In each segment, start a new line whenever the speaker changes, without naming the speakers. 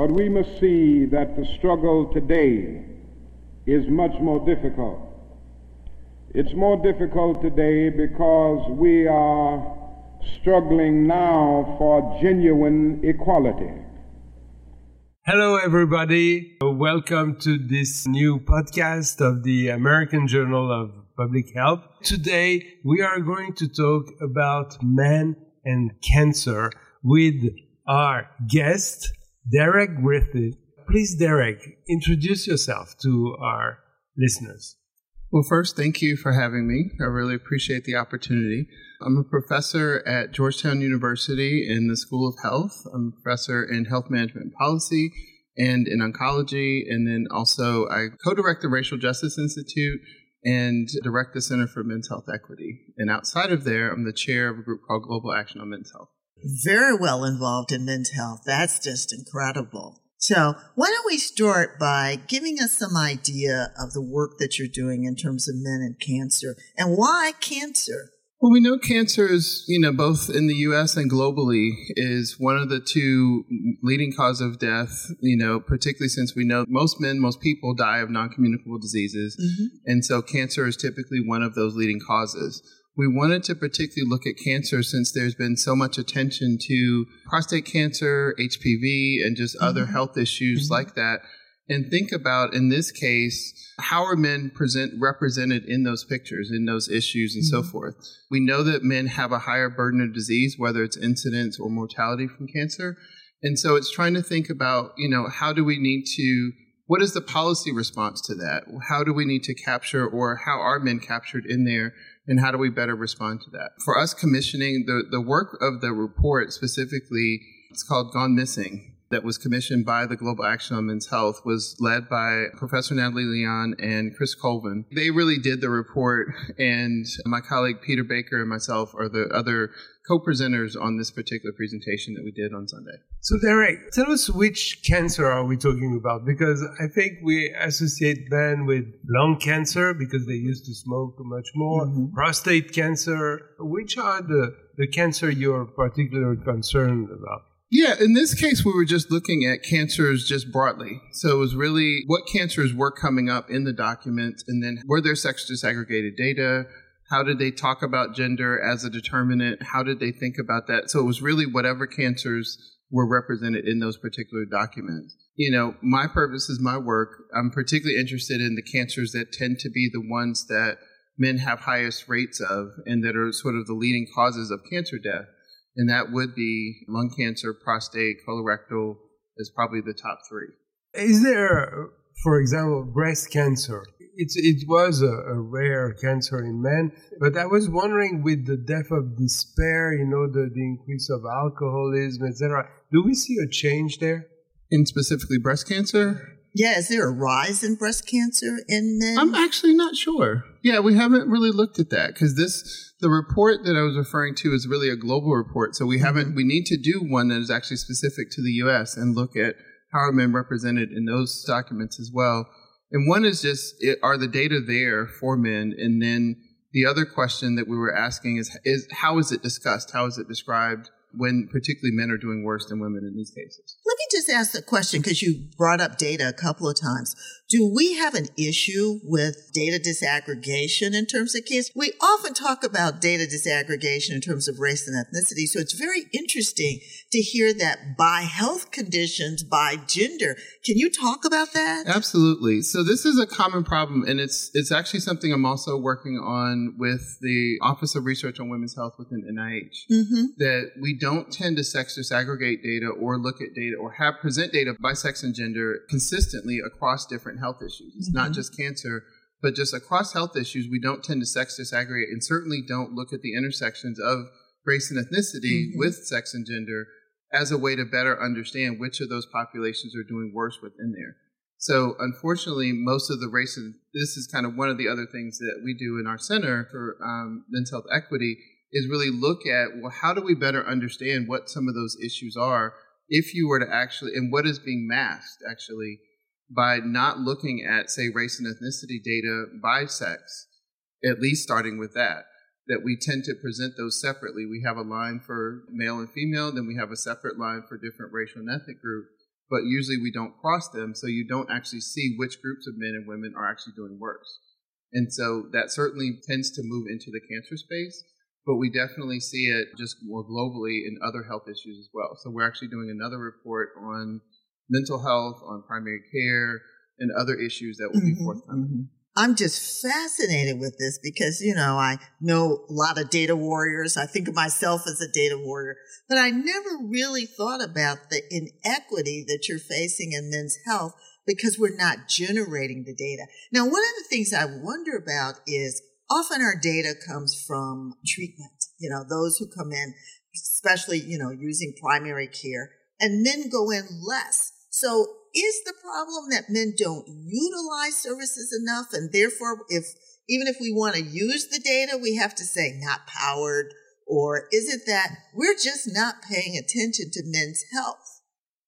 But we must see that the struggle today is much more difficult. It's more difficult today because we are struggling now for genuine equality.
Hello, everybody. Welcome to this new podcast of the American Journal of Public Health. Today, we are going to talk about men and cancer with our guest, Derek Griffith. Please, Derek, introduce yourself to our listeners.
Well, first, thank you for having me. I really appreciate the opportunity. I'm a professor at Georgetown University in the School of Health. I'm a professor in health management policy and in oncology. And then also, I co direct the Racial Justice Institute and direct the Center for Men's Health Equity. And outside of there, I'm the chair of a group called Global Action on Men's Health.
Very well involved in men's health. That's just incredible. So, why don't we start by giving us some idea of the work that you're doing in terms of men and cancer and why cancer?
Well, we know cancer is, you know, both in the U.S. and globally is one of the two leading cause of death, you know, particularly since we know most men, most people die of non-communicable diseases. Mm-hmm. And so cancer is typically one of those leading causes we wanted to particularly look at cancer since there's been so much attention to prostate cancer, HPV, and just mm-hmm. other health issues mm-hmm. like that. And think about, in this case, how are men present represented in those pictures, in those issues, and mm-hmm. so forth. We know that men have a higher burden of disease, whether it's incidence or mortality from cancer. And so it's trying to think about, you know, how do we need to what is the policy response to that? How do we need to capture or how are men captured in there and how do we better respond to that? For us commissioning the, the work of the report specifically, it's called Gone Missing that was commissioned by the Global Action on Men's Health was led by Professor Natalie Leon and Chris Colvin. They really did the report, and my colleague Peter Baker and myself are the other co-presenters on this particular presentation that we did on Sunday.
So Derek, tell us which cancer are we talking about? Because I think we associate men with lung cancer because they used to smoke much more, mm-hmm. prostate cancer. Which are the, the cancer you're particularly concerned about?
Yeah, in this case, we were just looking at cancers just broadly. So it was really what cancers were coming up in the document, and then were there sex disaggregated data? How did they talk about gender as a determinant? How did they think about that? So it was really whatever cancers were represented in those particular documents. You know, my purpose is my work. I'm particularly interested in the cancers that tend to be the ones that men have highest rates of and that are sort of the leading causes of cancer death and that would be lung cancer, prostate, colorectal is probably the top three.
Is there, for example, breast cancer? It's, it was a, a, rare cancer in men, but I was wondering with the death of despair, you know, the, the increase of alcoholism, etc. Do we see a change there?
In specifically breast cancer?
Yeah, is there a rise in breast cancer in men?
I'm actually not sure. Yeah, we haven't really looked at that because this the report that I was referring to is really a global report. So we haven't we need to do one that is actually specific to the U.S. and look at how are men represented in those documents as well. And one is just it, are the data there for men, and then the other question that we were asking is is how is it discussed? How is it described? When particularly men are doing worse than women in these cases.
Let me just ask the question because you brought up data a couple of times. Do we have an issue with data disaggregation in terms of kids? We often talk about data disaggregation in terms of race and ethnicity. So it's very interesting to hear that by health conditions, by gender. Can you talk about that?
Absolutely. So this is a common problem and it's it's actually something I'm also working on with the Office of Research on Women's Health within NIH. Mm-hmm. That we don't tend to sex disaggregate data or look at data or have present data by sex and gender consistently across different health issues. It's mm-hmm. not just cancer, but just across health issues, we don't tend to sex disaggregate and certainly don't look at the intersections of race and ethnicity mm-hmm. with sex and gender as a way to better understand which of those populations are doing worse within there. So unfortunately, most of the race, and this is kind of one of the other things that we do in our center for um, men's health equity, is really look at, well, how do we better understand what some of those issues are if you were to actually, and what is being masked actually by not looking at, say, race and ethnicity data by sex, at least starting with that, that we tend to present those separately. We have a line for male and female, then we have a separate line for different racial and ethnic group. but usually we don't cross them, so you don't actually see which groups of men and women are actually doing worse. And so that certainly tends to move into the cancer space, but we definitely see it just more globally in other health issues as well. So we're actually doing another report on mental health, on primary care, and other issues that will be mm-hmm, forthcoming. Mm-hmm.
I'm just fascinated with this because, you know, I know a lot of data warriors. I think of myself as a data warrior, but I never really thought about the inequity that you're facing in men's health because we're not generating the data. Now, one of the things I wonder about is often our data comes from treatment, you know, those who come in, especially, you know, using primary care and men go in less. So is the problem that men don't utilize services enough and therefore if even if we want to use the data we have to say not powered or is it that we're just not paying attention to men's health?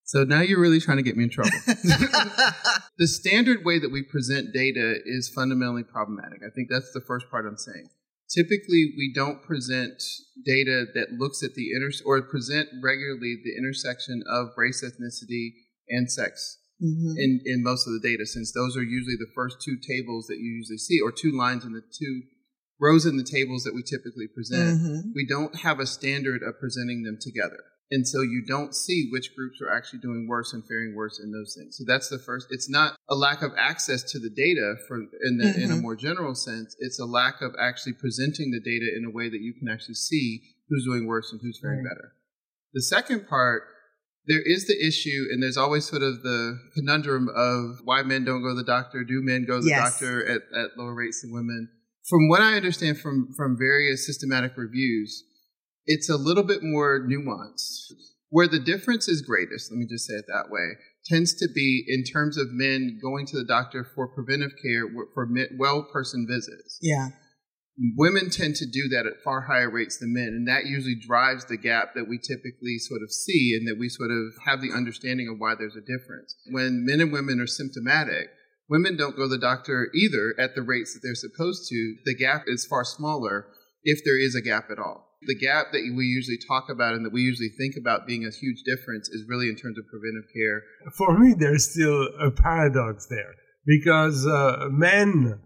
So now you're really trying to get me in trouble. The standard way that we present data is fundamentally problematic. I think that's the first part i'm saying. Typically we don't present data that looks at the inter or present regularly the intersection of race ethnicity and sex mm-hmm. in, in most of the data, since those are usually the first two tables that you usually see, or two lines in the two rows in the tables that we typically present. Mm-hmm. We don't have a standard of presenting them together. And so you don't see which groups are actually doing worse and faring worse in those things. So that's the first. It's not a lack of access to the data for in, the, mm-hmm. in a mm-hmm. more general sense. It's a lack of actually presenting the data in a way that you can actually see who's doing worse and who's faring right. better. The second part there is the issue, and there's always sort of the conundrum of why men don't go to the doctor. Do men go to the doctor at, at lower rates than women? From what I understand from, from various systematic reviews, it's a little bit more nuanced. Where the difference is greatest, let me just say it that way, tends to be in terms of men going to the doctor for preventive care for well person visits.
Yeah
women tend to do that at far higher rates than men and that usually drives the gap that we typically sort of see and that we sort of have the understanding of why there's a difference. When men and women are symptomatic women don't go to the doctor either at the rates that they're supposed to. The gap is far smaller if there is a gap at all. The gap that we usually talk about and that we usually think about being a huge difference is really in terms of preventive care.
For me there's still a paradox there because uh, men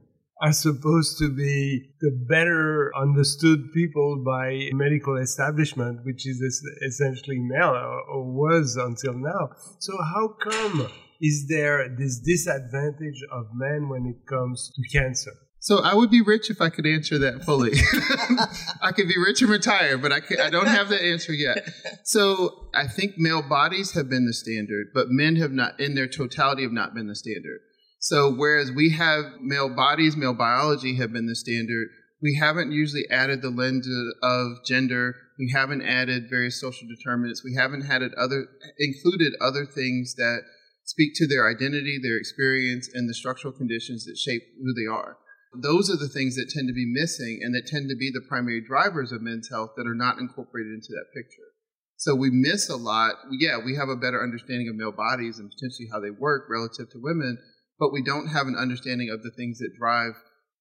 are supposed to be the better understood people by medical establishment, which is essentially male or was until now. So how come is there this disadvantage of men when it comes to cancer?
So I would be rich if I could answer that fully. I could be rich and retire, but I, I don't have the answer yet. So I think male bodies have been the standard, but men have not, in their totality, have not been the standard. So whereas we have male bodies, male biology have been the standard, we haven't usually added the lens of gender. We haven't added various social determinants. We haven't added other included other things that speak to their identity, their experience, and the structural conditions that shape who they are. Those are the things that tend to be missing and that tend to be the primary drivers of men's health that are not incorporated into that picture. So we miss a lot. Yeah, we have a better understanding of male bodies and potentially how they work relative to women, but we don't have an understanding of the things that drive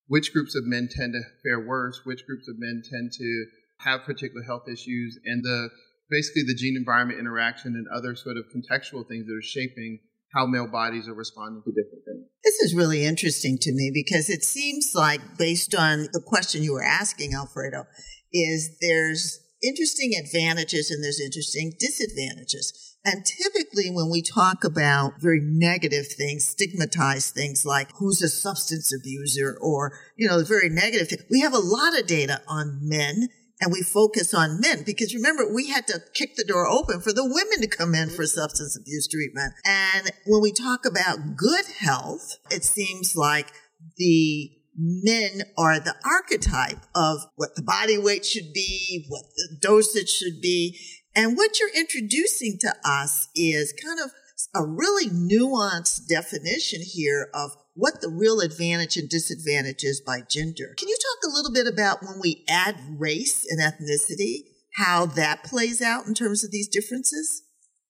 which groups of men tend to fare worse, which groups of men tend to have particular health issues, and the basically the gene environment interaction and other sort of contextual things that are shaping how male bodies are responding to different things.
This is really interesting to me because it seems like, based on the question you were asking, Alfredo, is there's interesting advantages and there's interesting disadvantages. And typically when we talk about very negative things, stigmatized things like who's a substance abuser or, you know, very negative things, we have a lot of data on men and we focus on men because remember we had to kick the door open for the women to come in for substance abuse treatment. And when we talk about good health, it seems like the men are the archetype of what the body weight should be, what the dosage should be. And what you're introducing to us is kind of a really nuanced definition here of what the real advantage and disadvantage is by gender. Can you talk a little bit about when we add race and ethnicity, how that plays out in terms of these differences?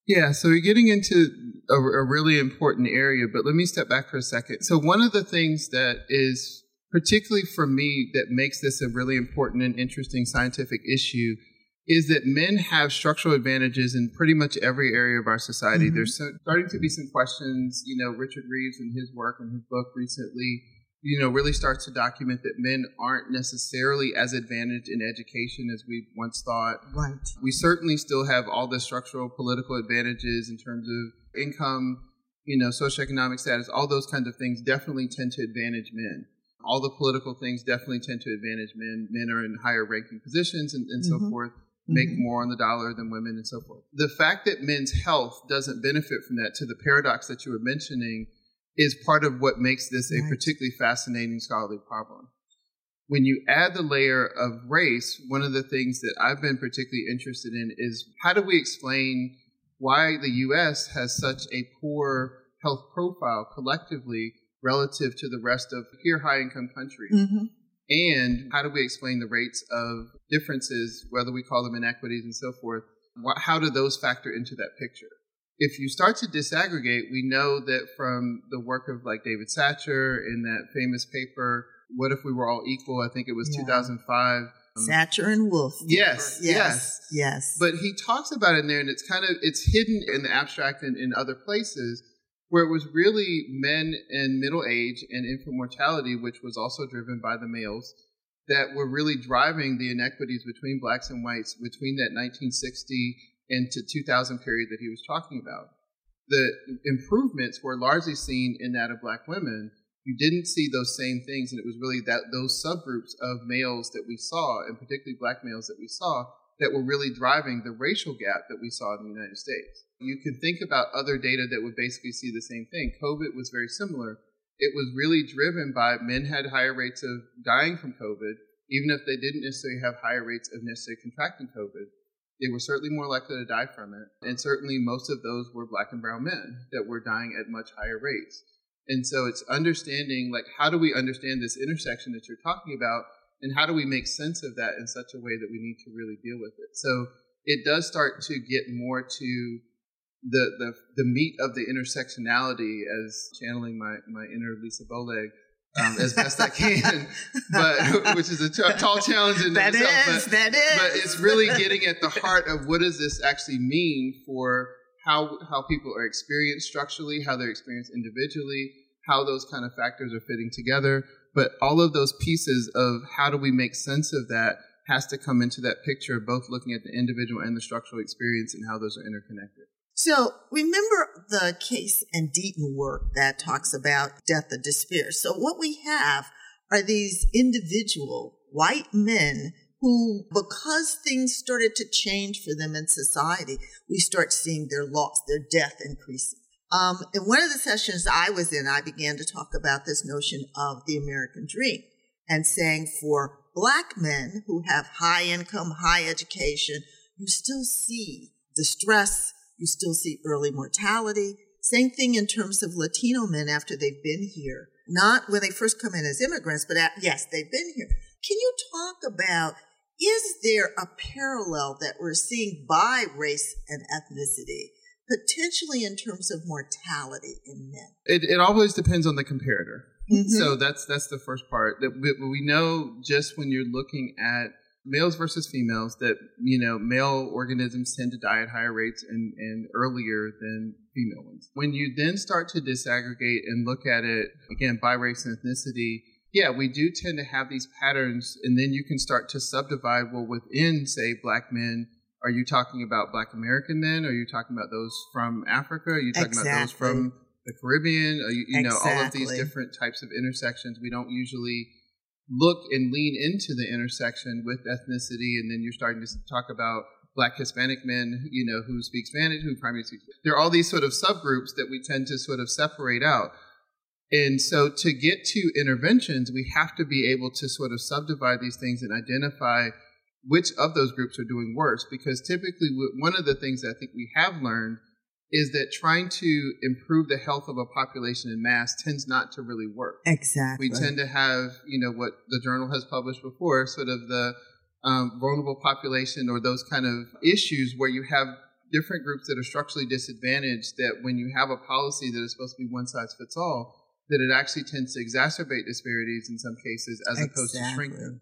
Yeah, so you're getting into a, a really important area, but let me step back for a second. So, one of the things that is particularly for me that makes this a really important and interesting scientific issue is that men have structural advantages in pretty much every area of our society. Mm-hmm. There's starting to be some questions. You know, Richard Reeves and his work and his book recently, you know, really starts to document that men aren't necessarily as advantaged in education as we once thought.
Right.
We certainly still have all the structural political advantages in terms of income, you know, socioeconomic status, all those kinds of things definitely tend to advantage men all the political things definitely tend to advantage men. Men are in higher ranking positions and, and mm-hmm. so forth make mm-hmm. more on the dollar than women and so forth. The fact that men's health doesn't benefit from that to the paradox that you were mentioning is part of what makes this right. a particularly fascinating scholarly problem. When you add the layer of race, one of the things that I've been particularly interested in is how do we explain why the US has such a poor health profile collectively relative to the rest of here high income countries? Mm-hmm. And how do we explain the rates of differences, whether we call them inequities and so forth? How do those factor into that picture? If you start to disaggregate, we know that from the work of like David Satcher in that famous paper, What If We Were All Equal? I think it was yeah. 2005.
Um, Satcher and Woolf.
Yes, yes, yes,
yes.
But he talks about it in there, and it's kind of it's hidden in the abstract and in other places where it was really men in middle age and infant mortality, which was also driven by the males, that were really driving the inequities between blacks and whites between that 1960 and to 2000 period that he was talking about. The improvements were largely seen in that of black women. You didn't see those same things, and it was really that those subgroups of males that we saw, and particularly black males that we saw, that were really driving the racial gap that we saw in the United States. You can think about other data that would basically see the same thing. COVID was very similar. It was really driven by men had higher rates of dying from COVID, even if they didn't necessarily have higher rates of necessarily contracting COVID. They were certainly more likely to die from it. And certainly most of those were black and brown men that were dying at much higher rates. And so it's understanding, like, how do we understand this intersection that you're talking about? And how do we make sense of that in such a way that we need to really deal with it? So it does start to get more to the, the, the meat of the intersectionality as channeling my, my inner Lisa Bowleg. Um, as best I can, but which is a t- tall challenge in
that
itself.
Is,
but,
that is.
But it's really getting at the heart of what does this actually mean for how how people are experienced structurally, how they're experienced individually, how those kind of factors are fitting together. But all of those pieces of how do we make sense of that has to come into that picture, of both looking at the individual and the structural experience and how those are interconnected.
So remember the Case and Deaton work that talks about death of despair. So what we have are these individual white men who, because things started to change for them in society, we start seeing their loss, their death increasing. Um, in one of the sessions I was in, I began to talk about this notion of the American dream and saying for black men who have high income, high education, you still see the stress, you still see early mortality. Same thing in terms of Latino men after they've been here. Not when they first come in as immigrants, but at, yes, they've been here. Can you talk about is there a parallel that we're seeing by race and ethnicity, potentially in terms of mortality in men?
It, it always depends on the comparator. Mm-hmm. So that's that's the first part. That we, we know just when you're looking at males versus females that you know male organisms tend to die at higher rates and, and earlier than female ones when you then start to disaggregate and look at it again by race and ethnicity yeah we do tend to have these patterns and then you can start to subdivide well within say black men are you talking about black american men are you talking about those from africa are you talking exactly. about those from the caribbean are you, you know all of these different types of intersections we don't usually look and lean into the intersection with ethnicity, and then you're starting to talk about black Hispanic men, you know, who speak Spanish, who primarily speak. There are all these sort of subgroups that we tend to sort of separate out. And so to get to interventions, we have to be able to sort of subdivide these things and identify which of those groups are doing worse. Because typically, one of the things that I think we have learned is that trying to improve the health of a population in mass tends not to really work.
Exactly.
We tend to have, you know, what the journal has published before, sort of the um, vulnerable population or those kind of issues where you have different groups that are structurally disadvantaged that when you have a policy that is supposed to be one size fits all, that it actually tends to exacerbate disparities in some cases as exactly. opposed to shrink them.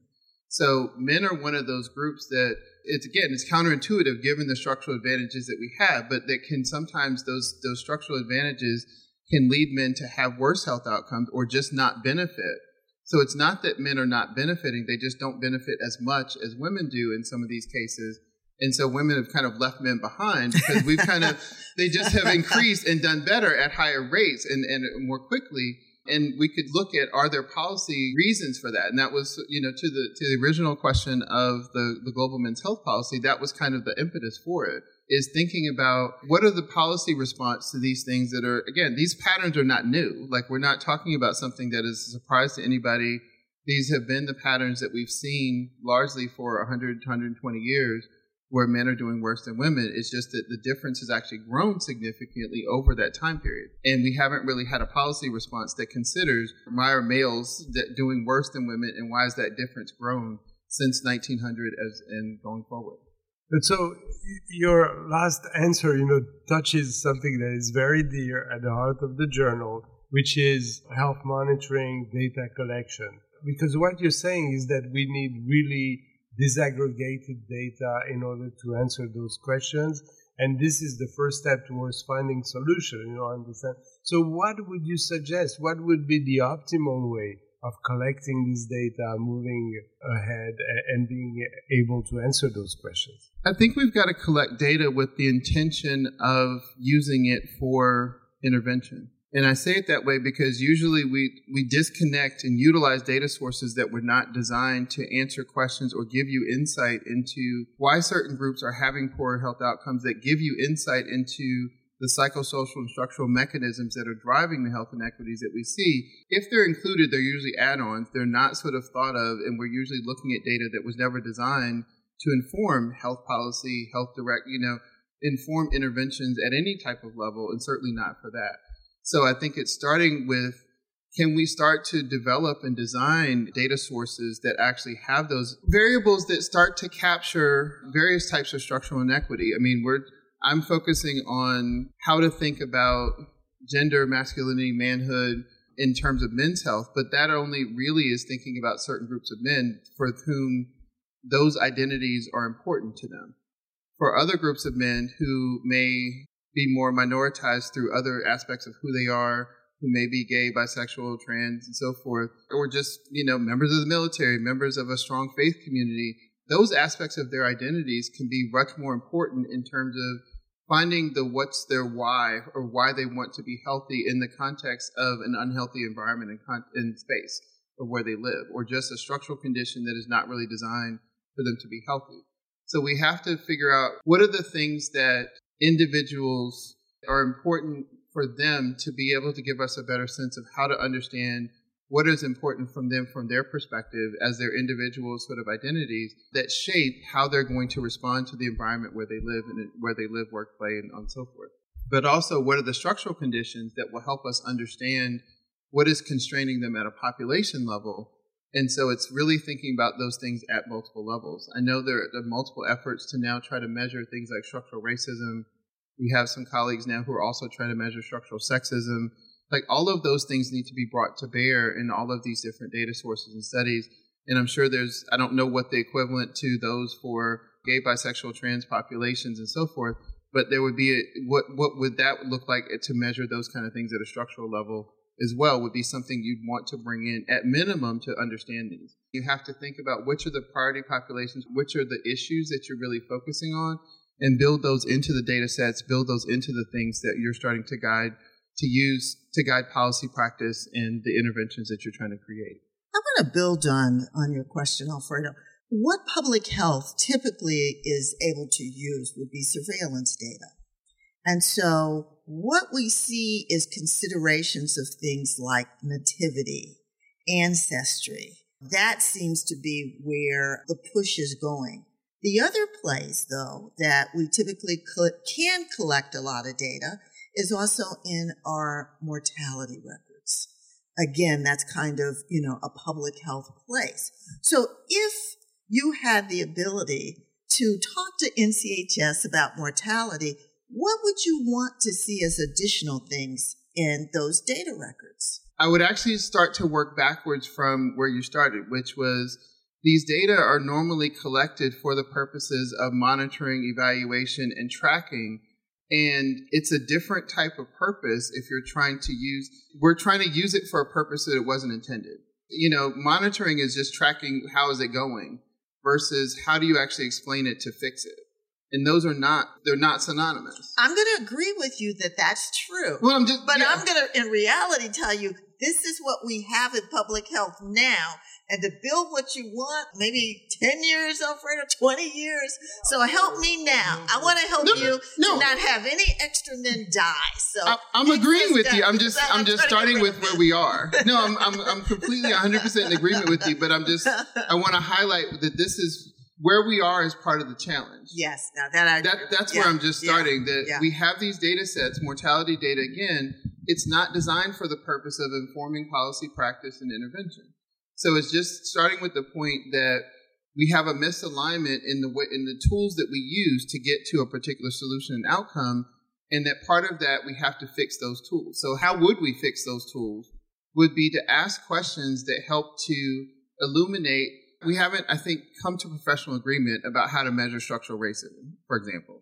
So men are one of those groups that it's again it's counterintuitive given the structural advantages that we have, but that can sometimes those those structural advantages can lead men to have worse health outcomes or just not benefit. So it's not that men are not benefiting, they just don't benefit as much as women do in some of these cases. And so women have kind of left men behind because we've kind of, they just have increased and done better at higher rates and, and more quickly. And we could look at are there policy reasons for that? And that was, you know, to the to the original question of the, the global men's health policy, that was kind of the impetus for it, is thinking about what are the policy response to these things that are again, these patterns are not new. Like we're not talking about something that is a surprise to anybody. These have been the patterns that we've seen largely for 100 120 years where men are doing worse than women. It's just that the difference has actually grown significantly over that time period. And we haven't really had a policy response that considers why are males doing worse than women and why has that difference grown since 1900 as and going forward.
And so your last answer, you know, touches something that is very dear at the heart of the journal, which is health monitoring, data collection. Because what you're saying is that we need really disaggregated data in order to answer those questions. And this is the first step towards finding solution, you know, understand. So what would you suggest? What would be the optimal way of collecting this data, moving ahead and being able to answer those questions?
I think we've got to collect data with the intention of using it for intervention. And I say it that way because usually we, we disconnect and utilize data sources that were not designed to answer questions or give you insight into why certain groups are having poor health outcomes, that give you insight into the psychosocial and structural mechanisms that are driving the health inequities that we see. If they're included, they're usually add ons. They're not sort of thought of, and we're usually looking at data that was never designed to inform health policy, health direct, you know, inform interventions at any type of level, and certainly not for that. So I think it's starting with can we start to develop and design data sources that actually have those variables that start to capture various types of structural inequity? I mean, we're I'm focusing on how to think about gender, masculinity, manhood in terms of men's health, but that only really is thinking about certain groups of men for whom those identities are important to them. For other groups of men who may be more minoritized through other aspects of who they are, who may be gay, bisexual, trans, and so forth, or just, you know, members of the military, members of a strong faith community. Those aspects of their identities can be much more important in terms of finding the what's their why or why they want to be healthy in the context of an unhealthy environment and con- in space or where they live, or just a structural condition that is not really designed for them to be healthy. So we have to figure out what are the things that individuals are important for them to be able to give us a better sense of how to understand what is important from them from their perspective as their individual sort of identities that shape how they're going to respond to the environment where they live and where they live, work, play, and, and so forth. But also, what are the structural conditions that will help us understand what is constraining them at a population level and so it's really thinking about those things at multiple levels. I know there are multiple efforts to now try to measure things like structural racism. We have some colleagues now who are also trying to measure structural sexism. Like all of those things need to be brought to bear in all of these different data sources and studies. And I'm sure there's, I don't know what the equivalent to those for gay, bisexual, trans populations and so forth, but there would be a, what, what would that look like to measure those kind of things at a structural level as well would be something you'd want to bring in at minimum to understand these. You have to think about which are the priority populations, which are the issues that you're really focusing on, and build those into the data sets, build those into the things that you're starting to guide to use to guide policy practice and the interventions that you're trying to create.
I want to build on on your question, Alfredo. What public health typically is able to use would be surveillance data. And so what we see is considerations of things like nativity, ancestry. That seems to be where the push is going. The other place, though, that we typically can collect a lot of data is also in our mortality records. Again, that's kind of, you know, a public health place. So if you had the ability to talk to NCHS about mortality, what would you want to see as additional things in those data records?
I would actually start to work backwards from where you started, which was These data are normally collected for the purposes of monitoring, evaluation, and tracking. And it's a different type of purpose if you're trying to use, we're trying to use it for a purpose that it wasn't intended. You know, monitoring is just tracking how is it going versus how do you actually explain it to fix it and those are not they're not synonymous
i'm going to agree with you that that's true
well i'm just
but
yeah.
i'm going to in reality tell you this is what we have in public health now and to build what you want, maybe 10 years, Alfredo, 20 years. So help me now. I want to help
no,
you
no.
to not have any extra men die. So
I, am agreeing with you. I'm just, I'm just starting with where we are. No, I'm, I'm, I'm completely 100% in agreement with you, but I'm just, I want to highlight that this is where we are as part of the challenge.
Yes, now that I
that, that's yeah. where I'm just starting. Yeah. That yeah. we have these data sets, mortality data. Again, it's not designed for the purpose of informing policy practice and intervention. So it's just starting with the point that we have a misalignment in the way, in the tools that we use to get to a particular solution and outcome, and that part of that we have to fix those tools. So how would we fix those tools? Would be to ask questions that help to illuminate. We haven't, I think, come to professional agreement about how to measure structural racism, for example.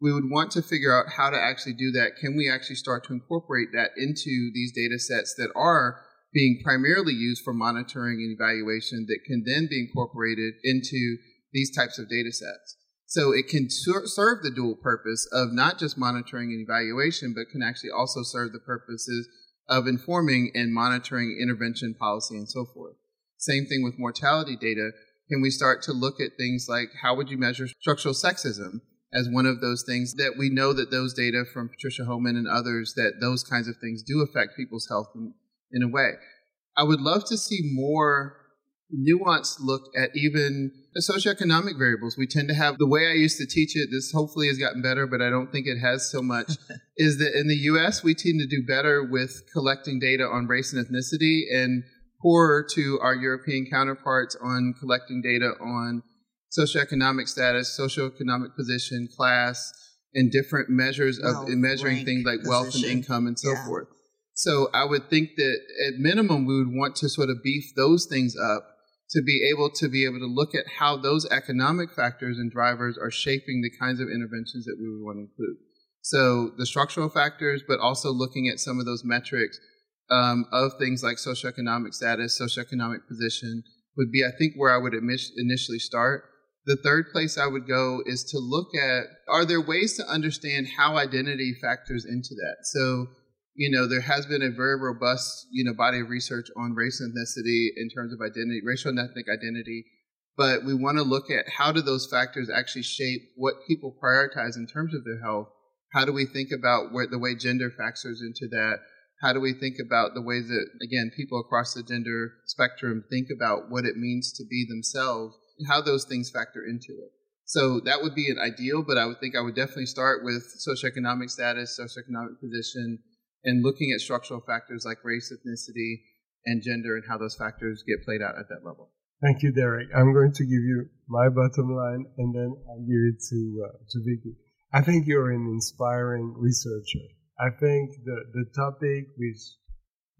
We would want to figure out how to actually do that. Can we actually start to incorporate that into these data sets that are being primarily used for monitoring and evaluation that can then be incorporated into these types of data sets. So it can ser- serve the dual purpose of not just monitoring and evaluation, but can actually also serve the purposes of informing and monitoring intervention policy and so forth. Same thing with mortality data. Can we start to look at things like how would you measure structural sexism as one of those things that we know that those data from Patricia Homan and others that those kinds of things do affect people's health and in a way. I would love to see more nuanced look at even the socioeconomic variables. We tend to have the way I used to teach it, this hopefully has gotten better, but I don't think it has so much, is that in the US, we tend to do better with collecting data on race and ethnicity and poorer to our European counterparts on collecting data on socioeconomic status, socioeconomic position, class, and different measures of measuring things like position. wealth and income and so yeah. forth. So I would think that at minimum, we would want to sort of beef those things up to be able to be able to look at how those economic factors and drivers are shaping the kinds of interventions that we would want to include. So the structural factors, but also looking at some of those metrics um, of things like socioeconomic status, socioeconomic position would be, I think, where I would initially start. The third place I would go is to look at are there ways to understand how identity factors into that? So you know, there has been a very robust, you know, body of research on race and ethnicity in terms of identity, racial and ethnic identity. But we want to look at how do those factors actually shape what people prioritize in terms of their health? How do we think about where the way gender factors into that? How do we think about the ways that, again, people across the gender spectrum think about what it means to be themselves and how those things factor into it? So that would be an ideal, but I would think I would definitely start with socioeconomic status, socioeconomic position, and looking at structural factors like race, ethnicity, and gender and how those factors get played out at that level.
Thank you, Derek. I'm going to give you my bottom line and then I'll give it to, uh, to Vickie. I think you're an inspiring researcher. I think the, the topic which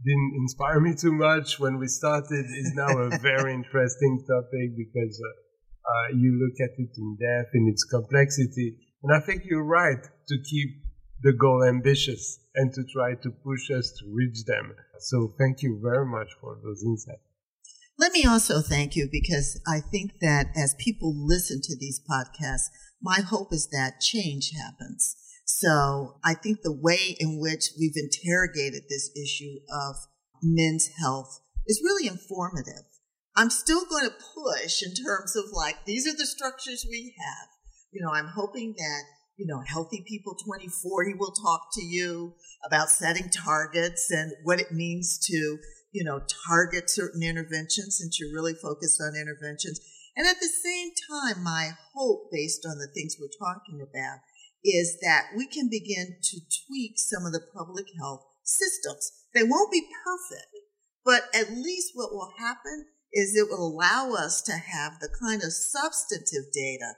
didn't inspire me too much when we started is now a very interesting topic because uh, uh, you look at it in depth in its complexity. And I think you're right to keep the goal ambitious and to try to push us to reach them. So thank you very much for those insights.
Let me also thank you because I think that as people listen to these podcasts, my hope is that change happens. So I think the way in which we've interrogated this issue of men's health is really informative. I'm still going to push in terms of like, these are the structures we have. You know, I'm hoping that you know, Healthy People 2040 will talk to you about setting targets and what it means to, you know, target certain interventions since you're really focused on interventions. And at the same time, my hope, based on the things we're talking about, is that we can begin to tweak some of the public health systems. They won't be perfect, but at least what will happen is it will allow us to have the kind of substantive data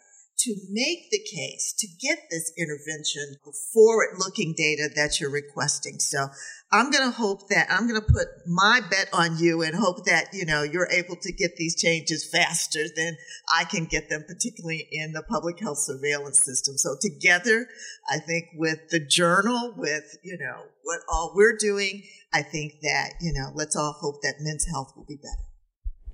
to make the case to get this intervention forward looking data that you're requesting. So I'm going to hope that I'm going to put my bet on you and hope that, you know, you're able to get these changes faster than I can get them, particularly in the public health surveillance system. So together, I think with the journal, with, you know, what all we're doing, I think that, you know, let's all hope that men's health will be better.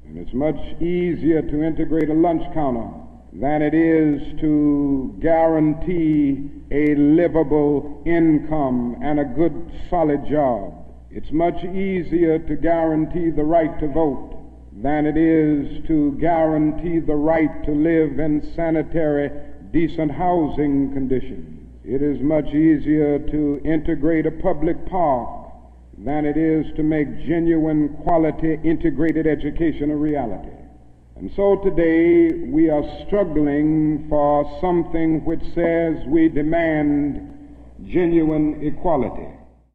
And it's much easier to integrate a lunch counter than it is to guarantee a livable income and a good solid job. It's much easier to guarantee the right to vote than it is to guarantee the right to live in sanitary, decent housing conditions. It is much easier to integrate a public park than it is to make genuine quality integrated education a reality. And so today we are struggling for something which says we demand genuine equality.